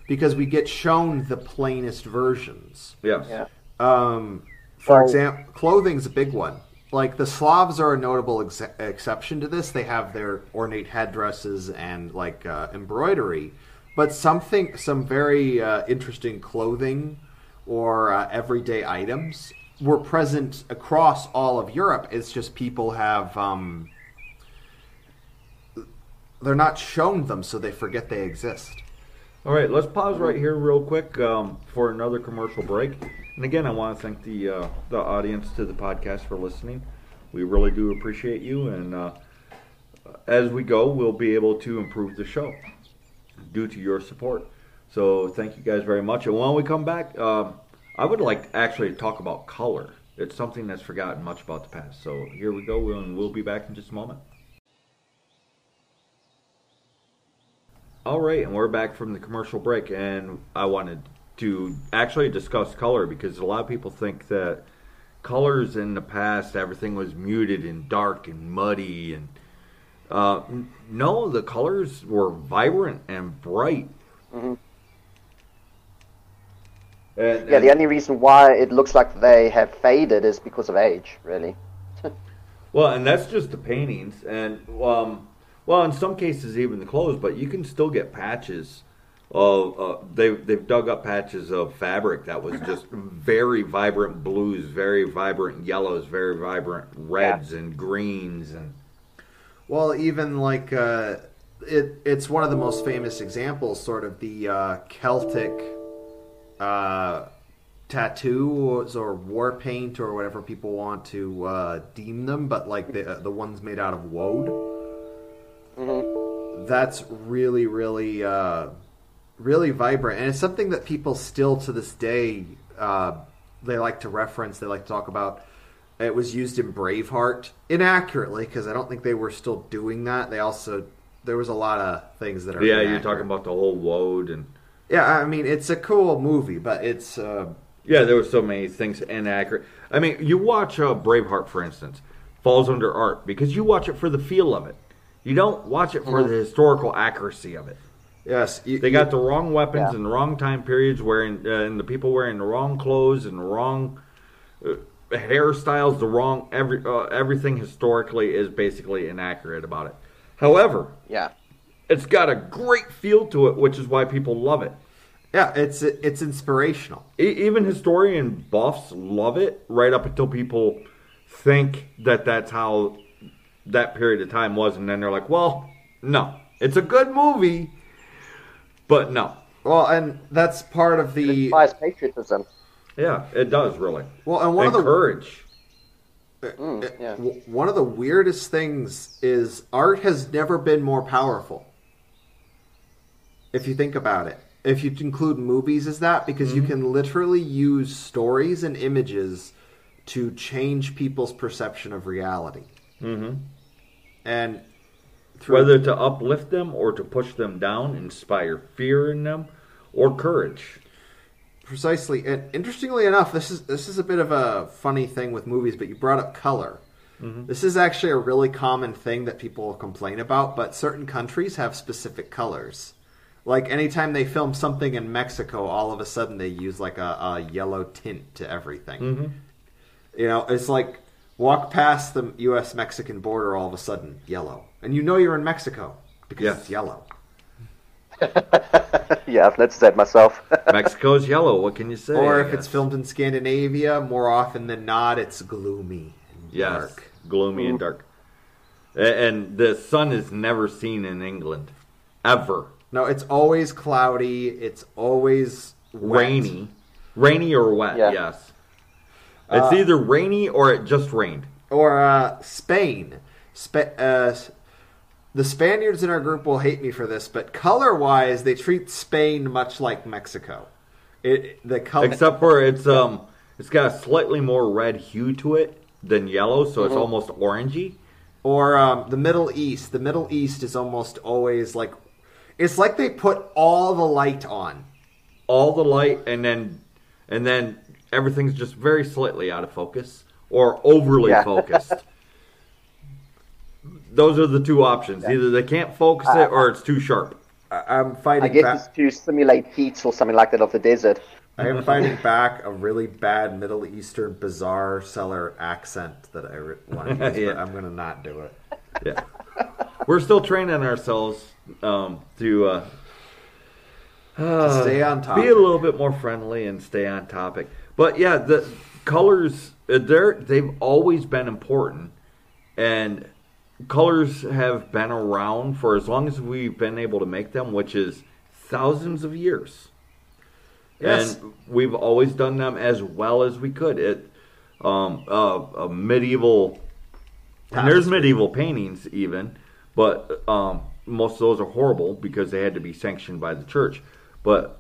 because we get shown the plainest versions. Yes. Yeah. Um, for Well- example, clothing's a big one. Like the Slavs are a notable ex- exception to this. They have their ornate headdresses and like uh, embroidery, but something, some very uh, interesting clothing or uh, everyday items were present across all of Europe. It's just people have um, they're not shown them, so they forget they exist. All right, let's pause right here real quick um, for another commercial break. And again, I want to thank the uh, the audience to the podcast for listening. We really do appreciate you, and uh, as we go, we'll be able to improve the show due to your support. So thank you guys very much. And when we come back, um, I would like to actually talk about color. It's something that's forgotten much about the past. So here we go, and we'll be back in just a moment. All right, and we're back from the commercial break, and I wanted to actually discuss color because a lot of people think that colors in the past everything was muted and dark and muddy and uh, no, the colors were vibrant and bright. Mhm. And, Yeah, and- the only reason why it looks like they have faded is because of age, really. Well, and that's just the paintings, and um, well, in some cases even the clothes. But you can still get patches of uh, they they've dug up patches of fabric that was just very vibrant blues, very vibrant yellows, very vibrant reds and greens, and Well, even like uh, it, it's one of the most famous examples, sort of the uh, Celtic uh, tattoos or war paint or whatever people want to uh, deem them, but like the the ones made out of woad. hmm That's really, really, uh, really vibrant, and it's something that people still to this day uh, they like to reference. They like to talk about. It was used in Braveheart inaccurately because I don't think they were still doing that. They also there was a lot of things that are yeah, you're talking about the whole woad and Yeah, I mean it's a cool movie, but it's uh, yeah, there were so many things inaccurate. I mean, you watch uh, Braveheart, for instance, falls under art because you watch it for the feel of it. You don't watch it for the historical accuracy of it. yes, you, They got the wrong weapons Yeah. in the wrong time periods, wearing uh, and the people wearing the wrong clothes and the wrong uh, hairstyles. The wrong every uh, everything historically is basically inaccurate about it. However, Yeah. It's got a great feel to it, which is why people love it. yeah, it's it's inspirational. E- even historian buffs love it, right up until people think that that's how that period of time was, and then they're like, "Well, no, it's a good movie, but no." Well, and that's part of It the inspires patriotism. Yeah, it does really. well, and one and of the courage. Mm, Uh, yeah. One of the weirdest things is art has never been more powerful. If you think about it, if you include movies as that, because Mm-hmm. you can literally use stories and images to change people's perception of reality. hmm And through, Whether to uplift them or to push them down, inspire fear in them, or courage. precisely, and interestingly enough, this is this is a bit of a funny thing with movies, but you brought up color. This is actually a really common thing that people complain about, but certain countries have specific colors. Like anytime they film something in Mexico, all of a sudden they use like a, a yellow tint to everything. Mm-hmm. You know, it's like walk past the U.S. Mexican border, all of a sudden yellow, and you know you're in Mexico because Yes. it's yellow. yeah, I've noticed that myself. Mexico's yellow. What can you say? Or if it's filmed in Scandinavia, more often than not, it's gloomy and yes, dark. gloomy and dark. And the sun is never seen in England, ever. No, it's always cloudy. It's always wet. rainy, rainy or wet. Yeah. Yes, it's Uh, either rainy or it just rained. Or uh, Spain. Spa- uh, the Spaniards in our group will hate me for this, but color-wise, they treat Spain much like Mexico. It the color. Except for it's um, it's got a slightly more red hue to it than yellow, so it's almost orangey. or um, the Middle East. The Middle East is almost always like. It's like they put all the light on. All the light, and then and then everything's just very slightly out of focus or overly Yeah. focused. Those are the two options. Either they can't focus it or it's too sharp. I- I'm I fighting guess back. it's to simulate heat or something like that of the desert. I am fighting back a really bad Middle Eastern bazaar seller accent that I re- want to use, Yeah. but I'm going to not do it. Yeah, we're still training ourselves um, to uh, uh, stay on topic. be a little bit more friendly and stay on topic. But yeah, the colors uh, they're they've always been important, and colors have been around for as long as we've been able to make them, which is thousands of years. Yes. And we've always done them as well as we could. It um, uh, a medieval and there's medieval paintings even, but um, most of those are horrible because they had to be sanctioned by the church. But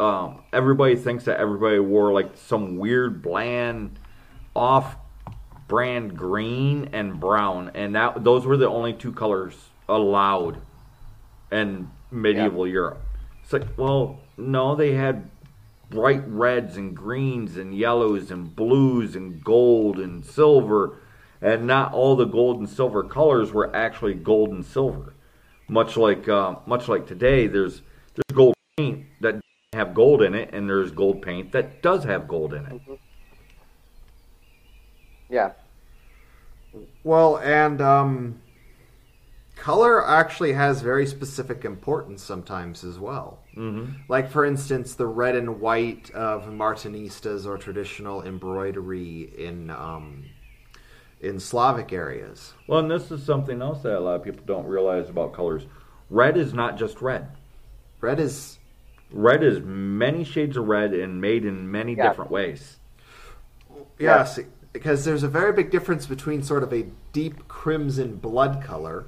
um, everybody thinks that everybody wore like some weird bland, off-brand green and brown, and that those were the only two colors allowed. in medieval Europe. It's like, well, no, they had bright reds and greens and yellows and blues and gold and silver, and not all the gold and silver colors were actually gold and silver. Much like uh, much like today, there's there's gold paint that doesn't have gold in it, and there's gold paint that does have gold in it. Yeah. Well, and um, color actually has very specific importance sometimes as well. hmm Like, for instance, the red and white of Martenitsas or traditional embroidery in um, in Slavic areas. Well, and this is something else that a lot of people don't realize about colors. Red is not just red. Red is Red is many shades of red and made in many Yeah. different ways. yes, because there's a very big difference between sort of a deep crimson blood color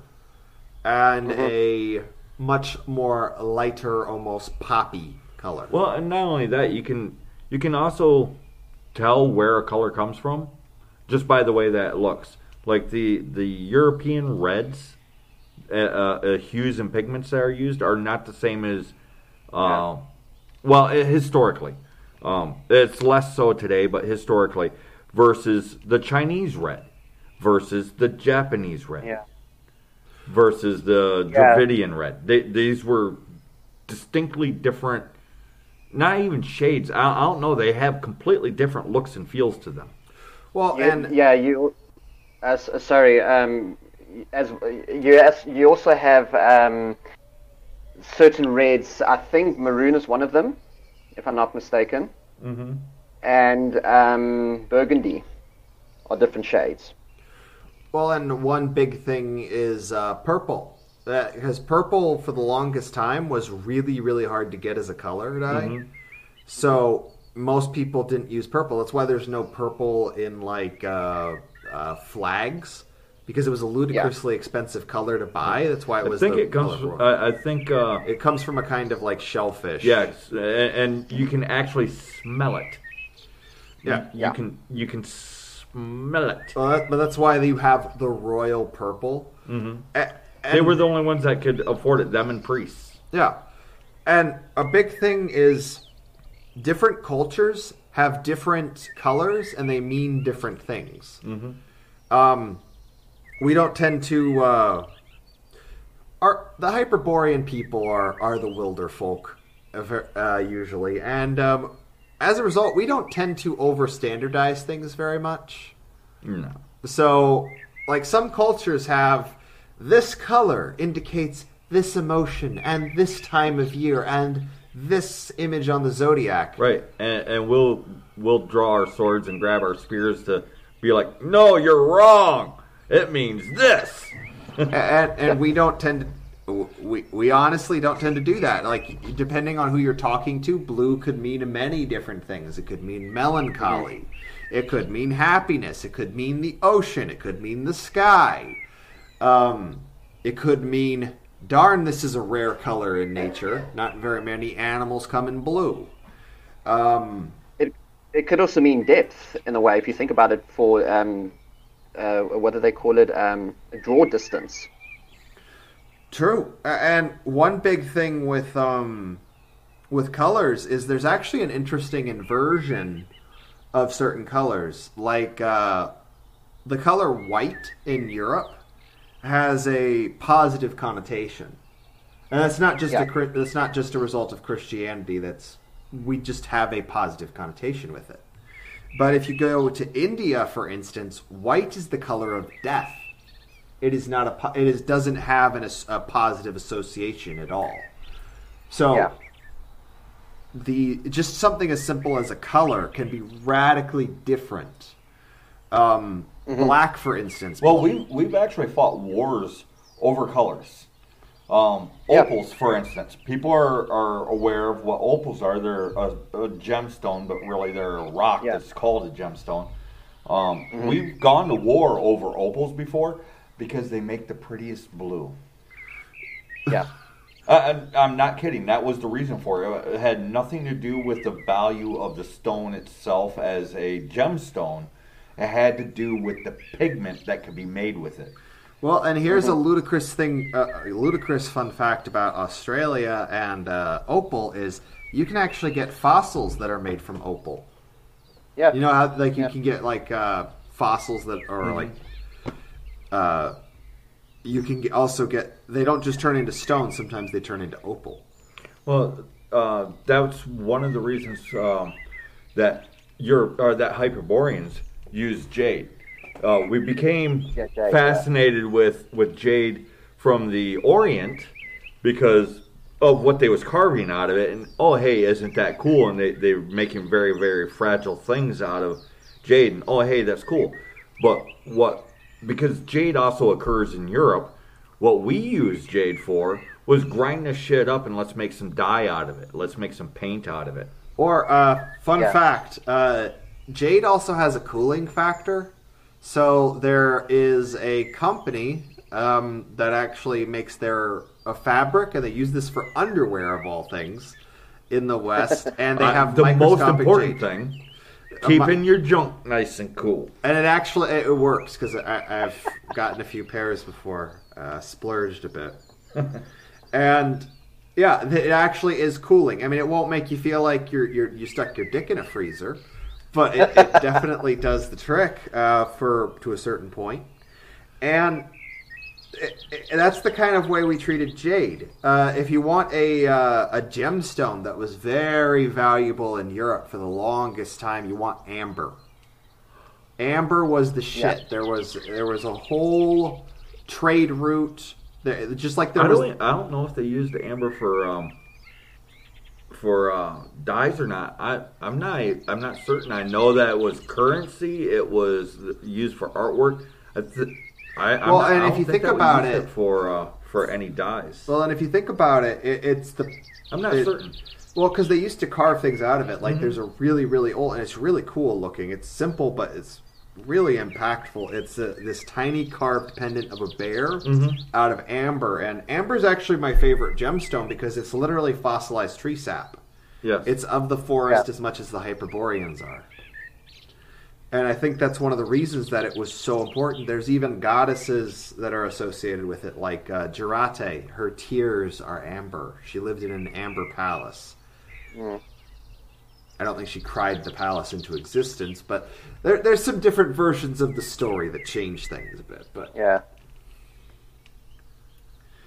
and mm-hmm. a much more lighter, almost poppy color. Well, and not only that, you can you can also tell where a color comes from just by the way that it looks. Like the the European reds, uh, uh, hues and pigments that are used are not the same as, uh, well, uh, historically. Um, it's less so today, but historically, versus the Chinese red, versus the Japanese red, Yeah. versus the Yeah. Dravidian red. They, these were distinctly different. Not even shades. I, I don't know. They have completely different looks and feels to them. Well, You- and yeah, you. Uh, sorry. Um, as you as you also have um, certain reds. I think maroon is one of them, if I'm not mistaken, Mm-hmm. and um, burgundy are different shades. Well, and one big thing is uh, purple. That because purple for the longest time was really, really hard to get as a color dye. So most people didn't use purple. That's why there's no purple in like uh, uh, flags because it was a ludicrously expensive color to buy. That's why it was. I think the it comes. color for- I, I think. Uh, it comes from a kind of like shellfish. yes, and, and you can actually smell it. Yeah. You, Yeah. can. You can smell it. Well, that, but that's why you have the royal purple. Mm-hmm. They were the only ones that could afford it. Them and priests. Yeah. And a big thing is different cultures have different colors and they mean different things. Mm-hmm. Um, we don't tend to. Uh, our, the Hyperborean people are, are the wilder folk, uh, uh, usually. And um, as a result, we don't tend to over standardize things very much. No. So, like some cultures have this color indicates this emotion and this time of year and this image on the zodiac. Right, and, and we'll we'll draw our swords and grab our spears to be like, no, you're wrong. It means this. and, and we don't tend to we, we honestly don't tend to do that like depending on who you're talking to blue could mean many different things it could mean melancholy it could mean happiness it could mean the ocean it could mean the sky um, it could mean darn this is a rare color in nature not very many animals come in blue um, It it could also mean depth in a way if you think about it. For um, uh, what do they call it? Um, draw distance. True. And one big thing with um with colors is there's actually an interesting inversion of certain colors. Like uh the color white in Europe has a positive connotation. And that's not just Yeah. a that's not just a result of Christianity. That's we just have a positive connotation with it. But if you go to India, for instance, white is the color of death. It is not a. It is doesn't have an, a positive association at all. So Yeah. the just something as simple as a color can be radically different. Um, Black, for instance. Well, we we've actually fought wars over colors. Um, Yeah. opals, for instance, people are, are aware of what opals are. They're a, a gemstone, but really they're a rock Yeah. that's called a gemstone. Um, We've gone to war over opals before because they make the prettiest blue. Yeah. I, I'm not kidding. That was the reason for it. It had nothing to do with the value of the stone itself as a gemstone. It had to do with the pigment that could be made with it. Well, and here's a ludicrous thing, uh, a ludicrous fun fact about Australia and uh, opal is you can actually get fossils that are made from opal. Yeah. You know how like you Yeah. can get like uh, fossils that are Mm-hmm. like uh, you can also get they don't just turn into stone. Sometimes they turn into opal. Well, uh, that's one of the reasons um, that Europe or that Hyperboreans use jade. Uh, we became Yeah, jade, fascinated with with jade from the Orient because of what they was carving out of it, and oh hey, isn't that cool? And they they're making very very fragile things out of jade, and oh hey, that's cool. But what because jade also occurs in Europe, what we used jade for was grind this shit up and let's make some dye out of it. Let's make some paint out of it. Or uh, fun Yeah. fact: uh, jade also has a cooling factor. So there is a company um, that actually makes their a fabric, and they use this for underwear of all things in the West. And they Uh, have the most important jade. thing, keeping your junk nice and cool. And it actually it, it works because I've gotten a few pairs before, uh, splurged a bit, and yeah, it actually is cooling. I mean, it won't make you feel like you're, you're you stuck your dick in a freezer, but it, it definitely does the trick uh, for to a certain point, and. It, it- that's the kind of way we treated jade. Uh, if you want a uh, a gemstone that was very valuable in Europe for the longest time, you want amber. Amber was the shit. Yeah. There was there was a whole trade route. There, just like there I was. don't, I don't know if they used amber for um, for uh, dyes or not. I I'm not I'm not certain. I know that it was currency. It was used for artwork. I, I, I'm Well, not- and I if you think we about used it- for uh, for any dyes, Well, and if you think about it, it it's the. I'm not it- certain. Well, because they used to carve things out of it. Mm-hmm. Like there's a really really old, and it's really cool looking. It's simple, but it's really impactful. It's a, this tiny carved pendant of a bear Mm-hmm. out of amber, and amber is actually my favorite gemstone because it's literally fossilized tree sap. Yes, It's of the forest Yeah. as much as the Hyperboreans are. And I think that's one of the reasons that it was so important. There's even goddesses that are associated with it, like uh, Jūratė. Her tears are amber. She lived in an amber palace. I don't think she cried the palace into existence, but there, there's some different versions of the story that change things a bit. But Yeah.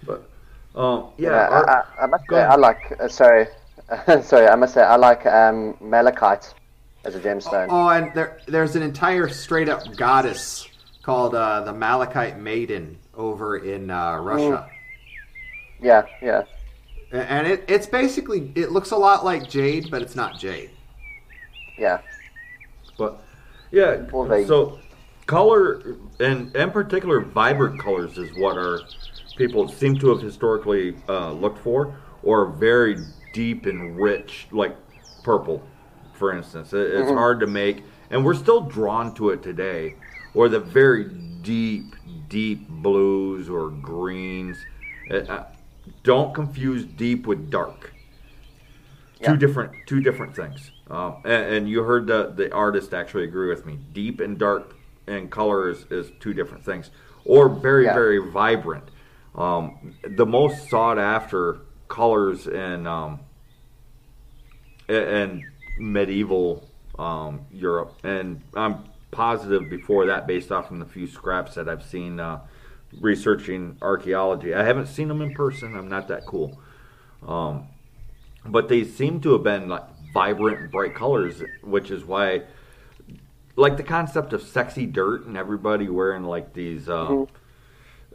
but um, yeah, Yeah, our- I, I, I must say, ahead. I like. Uh, sorry, sorry. I must say, I like um, malachite as a gemstone. oh, and there there's an entire straight up goddess called uh, the Malachite Maiden over in uh, Russia. Yeah, yeah, And it, it's basically it looks a lot like jade, but it's not jade. Yeah. But yeah, Well, so color and in particular vibrant colors is what our people seem to have historically uh, looked for, or very deep and rich, like purple, for instance. It- It's hard to make, and we're still drawn to it today, or the very deep, deep blues or greens. Uh, uh, don't confuse deep with dark two different two different things. Um, and, and you heard the the artist actually agree with me. Deep and dark and color is, is two different things, or very Yeah. very vibrant. Um, the most sought after colors in um, in medieval um, Europe, and I'm positive before that, based off from the few scraps that I've seen uh, researching archaeology. I haven't seen them in person. I'm not that cool Um, but they seem to have been like vibrant and bright colors, which is why, like the concept of sexy dirt and everybody wearing like these uh,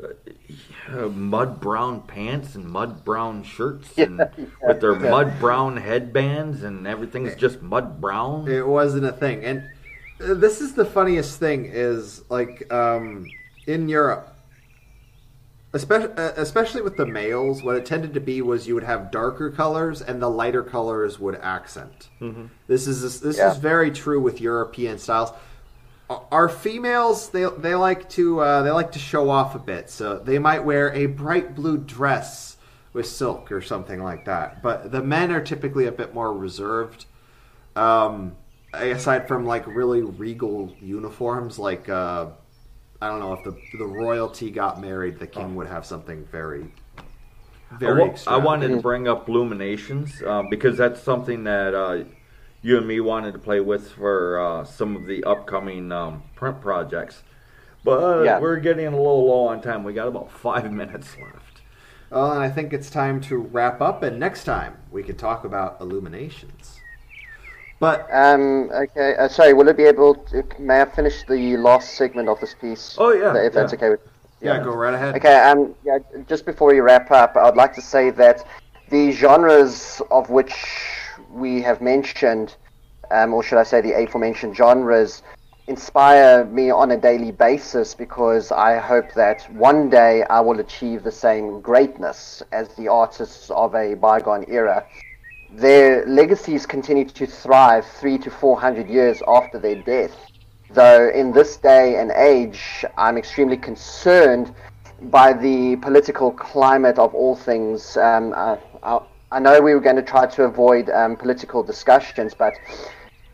uh, mud brown pants and mud brown shirts and with their mud brown headbands and everything's just mud brown. It wasn't a thing. And uh, this is the funniest thing is like um, in Europe, especially especially with the males, what it tended to be was you would have darker colors and the lighter colors would accent. This is this Yeah. is very true with European styles. Our females they they like to uh, they like to show off a bit, so they might wear a bright blue dress with silk or something like that. But the men are typically a bit more reserved. Um, aside from like really regal uniforms, like uh, I don't know if the the royalty got married, the king would have something very, I very. wa- I wanted to bring up Luminations um, because that's something that uh, you and me wanted to play with for uh, some of the upcoming um, print projects. But uh, Yeah. we're getting a little low on time. We got about five minutes left. Well, and I think it's time to wrap up, and next time we can talk about illuminations. But Um, okay, uh, sorry, will it be able to, may I finish the last segment of this piece? Oh, yeah, If that's yeah. okay with yeah, go right ahead. Okay, um, yeah, just before we wrap up, I'd like to say that the genres of which we have mentioned, um, or should I say the aforementioned genres, inspire me on a daily basis because I hope that one day I will achieve the same greatness as the artists of a bygone era. Their legacies continue to thrive three to four hundred years after their death though in this day and age, I'm extremely concerned by the political climate of all things. Um, I, I know we were going to try to avoid um, political discussions, but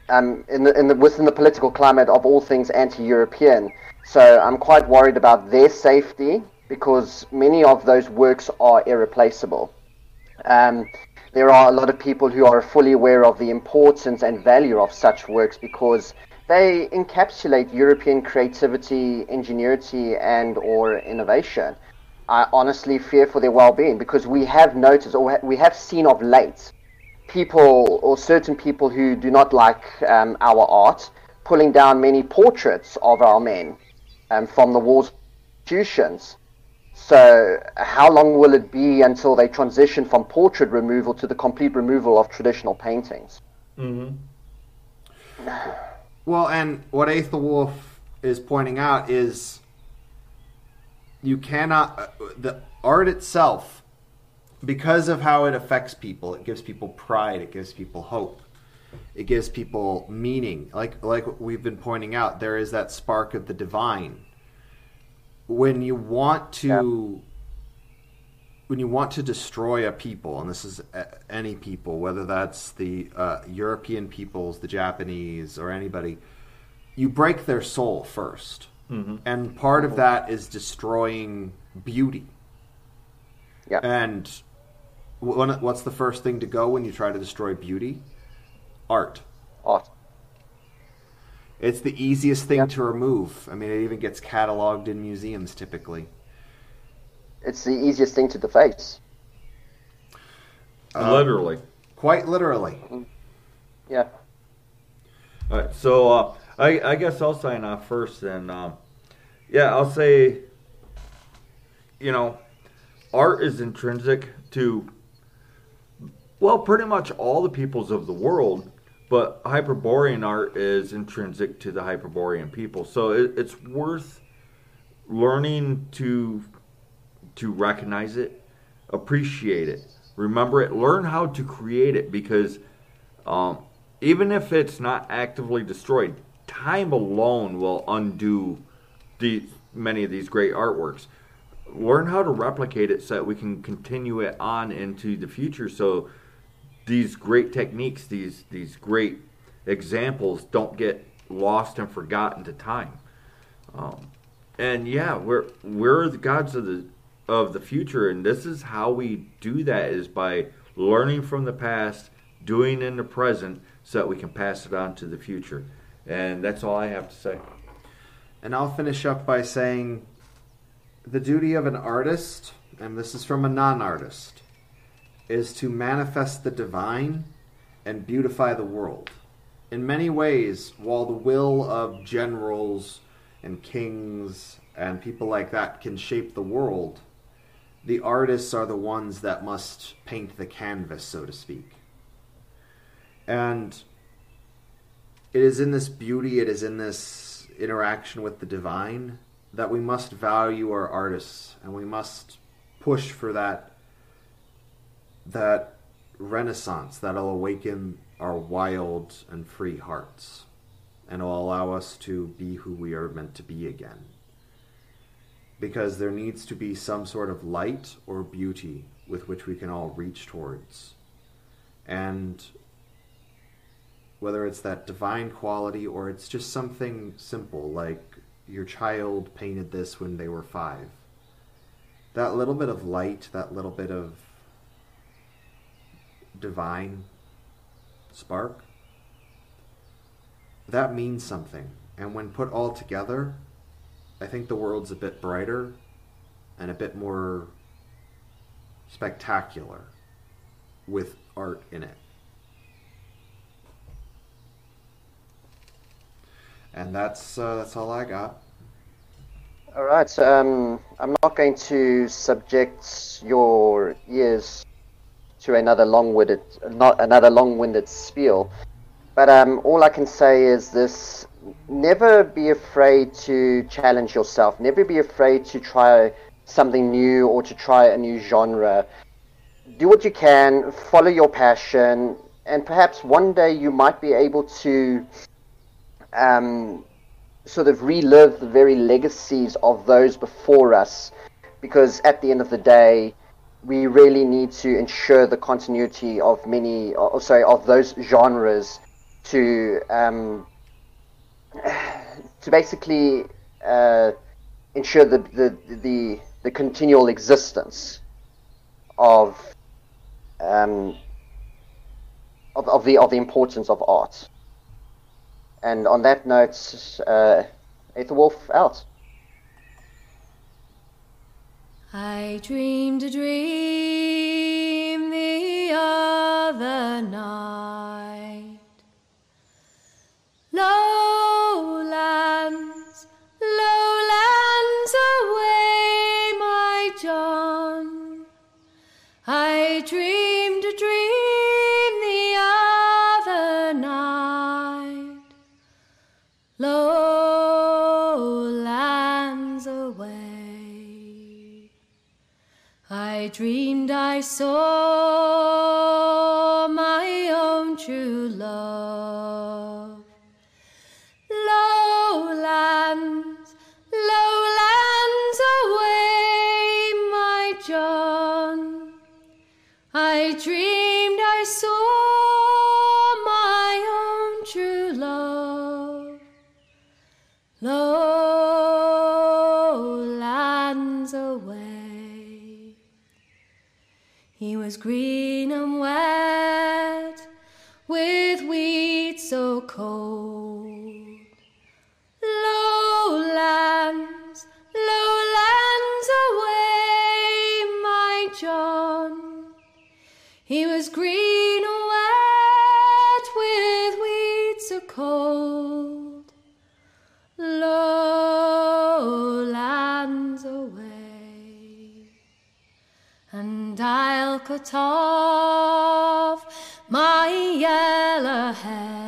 um, in the, in the, within the political climate of all things anti-European, so I'm quite worried about their safety because many of those works are irreplaceable. Um, there are a lot of people who are fully aware of the importance and value of such works because they encapsulate European creativity, ingenuity, and or innovation. I honestly fear for their well-being because we have noticed or we have seen of late people or certain people who do not like um, our art pulling down many portraits of our men um, from the walls of institutions. So, how long will it be until they transition from portrait removal to the complete removal of traditional paintings? Well, and what Aethelwolf is pointing out is you cannot uh, the art itself because of how it affects people. It gives people pride. It gives people hope. It gives people meaning. Like like we've been pointing out, there is that spark of the divine. When you want to when you want to destroy a people, and this is any people, whether that's the uh, European peoples, the Japanese, or anybody, you break their soul 1st and part of that is destroying beauty. Yeah. And what's the first thing to go when you try to destroy beauty? Art. Art. It's the easiest thing Yeah. to remove. I mean, it even gets cataloged in museums typically. It's the easiest thing to deface. Literally. Quite literally. Yeah. All right, so uh, I, I guess I'll sign off first, and um, yeah, I'll say, you know, art is intrinsic to, well, pretty much all the peoples of the world, but Hyperborean art is intrinsic to the Hyperborean people. So it, it's worth learning to to recognize it, appreciate it, remember it, learn how to create it because um, even if it's not actively destroyed, time alone will undo the many of these great artworks. Learn how to replicate it so that we can continue it on into the future. So these great techniques, these these great examples, don't get lost and forgotten to time. Um, and yeah, we're we're the gods of the of the future, and this is how we do that is by learning from the past, doing in the present, so that we can pass it on to the future. And that's all I have to say. And I'll finish up by saying the duty of an artist, and this is from a non artist, is to manifest the divine and beautify the world. In many ways, while the will of generals and kings and people like that can shape the world, the artists are the ones that must paint the canvas, so to speak. And it is in this beauty, it is in this interaction with the divine that we must value our artists and we must push for that that renaissance that'll awaken our wild and free hearts and will allow us to be who we are meant to be again. Because there needs to be some sort of light or beauty with which we can all reach towards. And whether it's that divine quality or it's just something simple like your child painted this when they were five. That little bit of light, that little bit of divine spark, that means something. And when put all together, I think the world's a bit brighter and a bit more spectacular with art in it. And that's uh, that's all I got. All right, um, I'm not going to subject your ears to another long-winded, not another long-winded spiel, but um, all I can say is this: never be afraid to challenge yourself. Never be afraid to try something new or to try a new genre. Do what you can, follow your passion, and perhaps one day you might be able to um, sort of relive the very legacies of those before us, because at the end of the day, we really need to ensure the continuity of many, or sorry, of those genres to um, to basically uh, ensure the, the the the continual existence of um, of, of the of the importance of art. And on that note, uh, Aethelwolf out. I dreamed a dream the other night. Lowlands, saw my own true love. He I'll my yellow hair.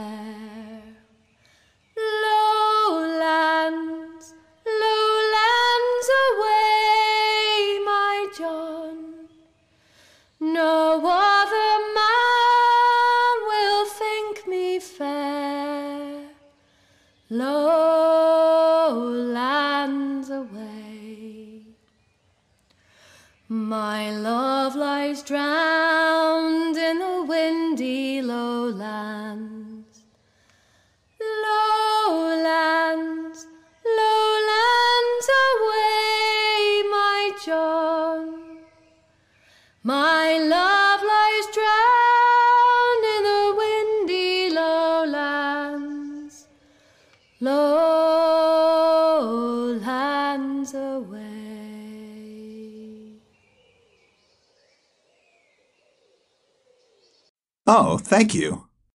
Thank you.